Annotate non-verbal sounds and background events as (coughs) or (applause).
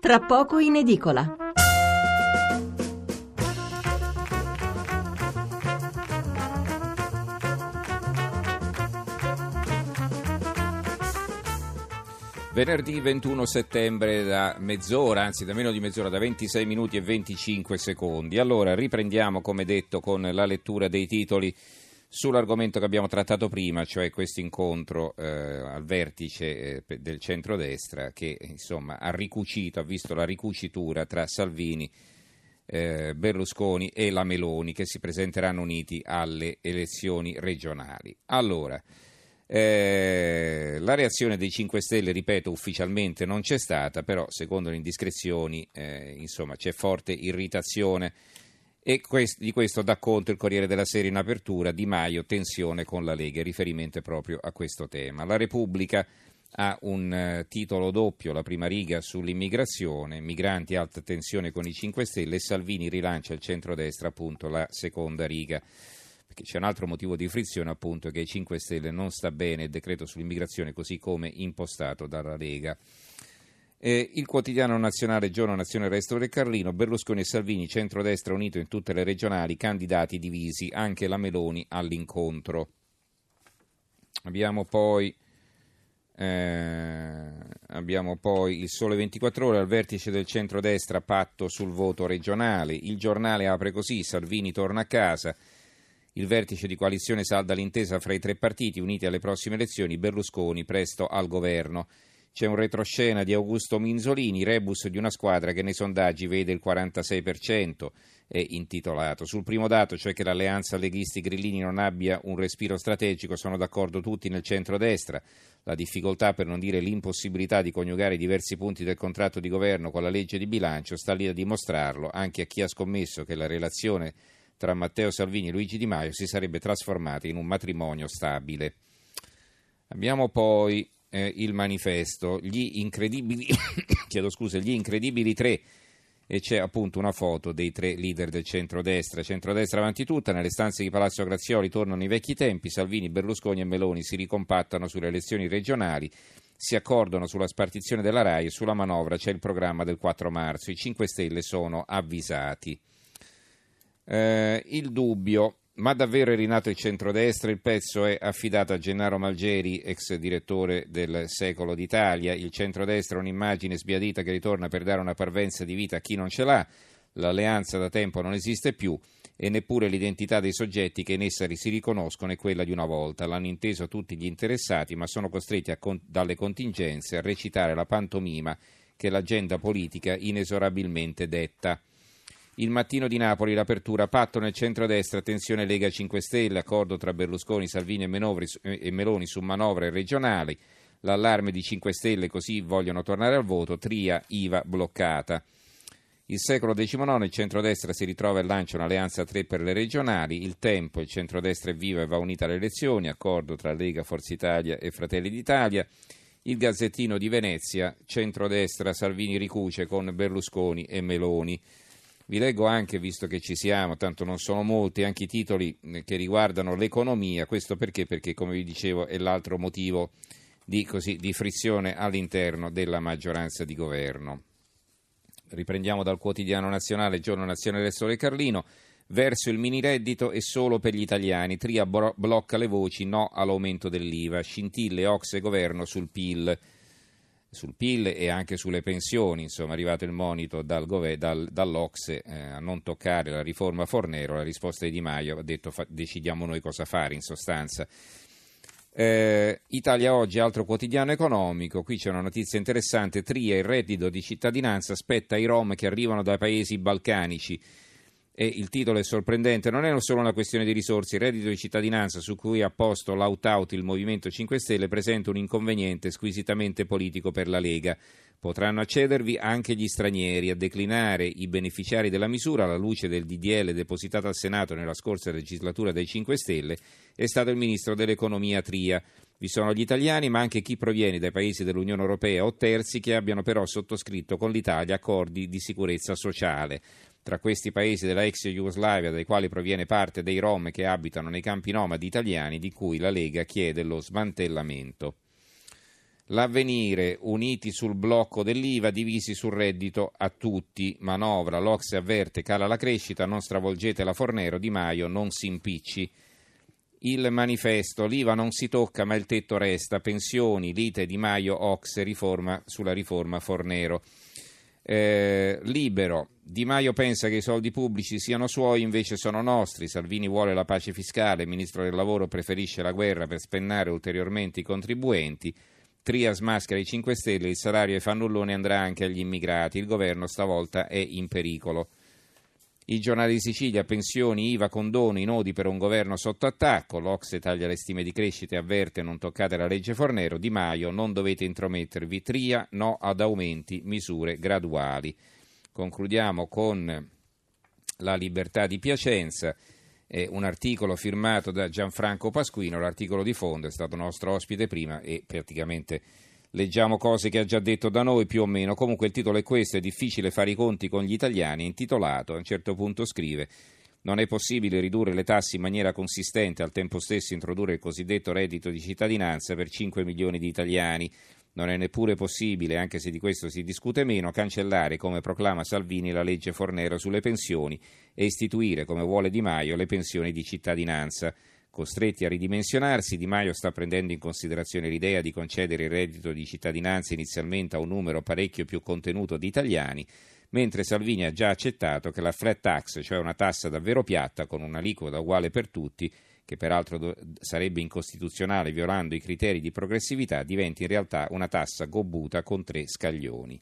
tra poco in edicola. Venerdì 21 settembre da mezz'ora, anzi da meno di mezz'ora, da 26 minuti e 25 secondi. Allora riprendiamo, come detto, con la lettura dei titoli sull'argomento che abbiamo trattato prima, cioè questo incontro eh, al vertice eh, del centrodestra che insomma ha ricucito, ha visto la ricucitura tra Salvini, eh, Berlusconi e la Meloni che si presenteranno uniti alle elezioni regionali. Allora, eh, la reazione dei 5 Stelle, ripeto, ufficialmente non c'è stata, però secondo le indiscrezioni eh, insomma, c'è forte irritazione e quest- di questo dà conto il Corriere della Sera in apertura, Di Maio, tensione con la Lega, riferimento proprio a questo tema. La Repubblica ha un uh, titolo doppio, la prima riga sull'immigrazione, migranti alta tensione con i 5 Stelle e Salvini rilancia il centrodestra, appunto la seconda riga perché c'è un altro motivo di frizione appunto che ai 5 Stelle non sta bene il decreto sull'immigrazione così come impostato dalla Lega. Eh, il quotidiano nazionale Giorno Nazione Resto del Carlino, Berlusconi e Salvini, centrodestra unito in tutte le regionali, candidati divisi, anche la Meloni all'incontro. Abbiamo poi, eh, abbiamo poi il Sole 24 ore al vertice del centrodestra, patto sul voto regionale. Il giornale apre così, Salvini torna a casa. Il vertice di coalizione salda l'intesa fra i tre partiti uniti alle prossime elezioni, Berlusconi presto al governo. C'è un retroscena di Augusto Minzolini, rebus di una squadra che nei sondaggi vede il 46%, è intitolato. Sul primo dato, cioè che l'alleanza leghisti-grillini non abbia un respiro strategico, sono d'accordo tutti nel centro-destra. La difficoltà, per non dire l'impossibilità di coniugare i diversi punti del contratto di governo con la legge di bilancio sta lì a dimostrarlo anche a chi ha scommesso che la relazione tra Matteo Salvini e Luigi Di Maio si sarebbe trasformata in un matrimonio stabile. Abbiamo poi eh, il manifesto, gli incredibili, (coughs) chiedo scusa, gli incredibili tre e c'è appunto una foto dei tre leader del centrodestra. Centrodestra avanti tutta, nelle stanze di Palazzo Grazioli tornano i vecchi tempi, Salvini, Berlusconi e Meloni si ricompattano sulle elezioni regionali, si accordano sulla spartizione della RAI e sulla manovra c'è il programma del 4 marzo. I 5 Stelle sono avvisati. Eh, il dubbio, ma davvero è rinato il centrodestra? Il pezzo è affidato a Gennaro Malgeri, ex direttore del Secolo d'Italia. Il centrodestra è un'immagine sbiadita che ritorna per dare una parvenza di vita a chi non ce l'ha. L'alleanza da tempo non esiste più e neppure l'identità dei soggetti che in essa si riconoscono è quella di una volta. L'hanno inteso tutti gli interessati, ma sono costretti con- dalle contingenze a recitare la pantomima che l'agenda politica inesorabilmente detta. Il mattino di Napoli, l'apertura, patto nel centro-destra, tensione Lega 5 Stelle, accordo tra Berlusconi, Salvini e, Menovri, e Meloni su manovre regionali, l'allarme di 5 Stelle così vogliono tornare al voto, Tria, IVA bloccata. Il secolo XIX, il centrodestra si ritrova e lancia un'alleanza a tre per le regionali, il tempo, il centrodestra è vivo e va unita alle elezioni, accordo tra Lega, Forza Italia e Fratelli d'Italia. Il Gazzettino di Venezia, centrodestra, Salvini ricuce con Berlusconi e Meloni. Vi leggo anche, visto che ci siamo, tanto non sono molti, anche i titoli eh, che riguardano l'economia. Questo perché? Perché, come vi dicevo, è l'altro motivo di, così, di frizione all'interno della maggioranza di governo. Riprendiamo dal quotidiano nazionale, giorno nazionale Sole Carlino. Verso il mini reddito e solo per gli italiani. Tria blocca le voci no all'aumento dell'IVA. Scintille, Ox e governo sul PIL sul PIL e anche sulle pensioni. Insomma, è arrivato il monito dal, dal, dall'Ocse eh, a non toccare la riforma Fornero. La risposta di Di Maio ha detto fa, decidiamo noi cosa fare in sostanza. Eh, Italia Oggi, altro quotidiano economico, qui c'è una notizia interessante, Tria il reddito di cittadinanza spetta ai Rom che arrivano dai paesi balcanici e il titolo è sorprendente, non è solo una questione di risorse, il reddito di cittadinanza su cui ha posto l'out-out il Movimento 5 Stelle presenta un inconveniente squisitamente politico per la Lega. Potranno accedervi anche gli stranieri. A declinare i beneficiari della misura alla luce del DDL depositato al Senato nella scorsa legislatura dei 5 Stelle è stato il Ministro dell'Economia Tria. Vi sono gli italiani, ma anche chi proviene dai paesi dell'Unione Europea o terzi che abbiano però sottoscritto con l'Italia accordi di sicurezza sociale tra questi paesi della ex Jugoslavia, dai quali proviene parte dei Rom che abitano nei campi nomadi italiani, di cui la Lega chiede lo smantellamento. L'avvenire, uniti sul blocco dell'IVA, divisi sul reddito a tutti. Manovra, l'Ox avverte, cala la crescita, non stravolgete la Fornero, Di Maio non si impicci. Il manifesto, l'IVA non si tocca ma il tetto resta, pensioni, lite Di Maio, Ox, riforma sulla riforma Fornero. Eh, libero, Di Maio pensa che i soldi pubblici siano suoi, invece sono nostri. Salvini vuole la pace fiscale, il ministro del lavoro preferisce la guerra per spennare ulteriormente i contribuenti. Trias maschera i 5 Stelle, il salario ai fannulloni andrà anche agli immigrati. Il governo stavolta è in pericolo. Il giornale di Sicilia, pensioni, IVA, condoni, nodi per un governo sotto attacco. L'Ocse taglia le stime di crescita e avverte non toccate la legge Fornero. Di Maio, non dovete intromettervi. Tria, no ad aumenti, misure graduali. Concludiamo con la libertà di Piacenza. Eh, un articolo firmato da Gianfranco Pasquino, l'articolo di fondo è stato nostro ospite prima e praticamente leggiamo cose che ha già detto da noi più o meno. Comunque il titolo è questo, è difficile fare i conti con gli italiani, intitolato, a un certo punto scrive non è possibile ridurre le tasse in maniera consistente e al tempo stesso introdurre il cosiddetto reddito di cittadinanza per 5 milioni di italiani. Non è neppure possibile, anche se di questo si discute meno, cancellare, come proclama Salvini, la legge Fornero sulle pensioni e istituire, come vuole Di Maio, le pensioni di cittadinanza. Costretti a ridimensionarsi, Di Maio sta prendendo in considerazione l'idea di concedere il reddito di cittadinanza inizialmente a un numero parecchio più contenuto di italiani, mentre Salvini ha già accettato che la flat tax, cioè una tassa davvero piatta con un'aliquota uguale per tutti, che peraltro sarebbe incostituzionale violando i criteri di progressività, diventi in realtà una tassa gobbuta con tre scaglioni.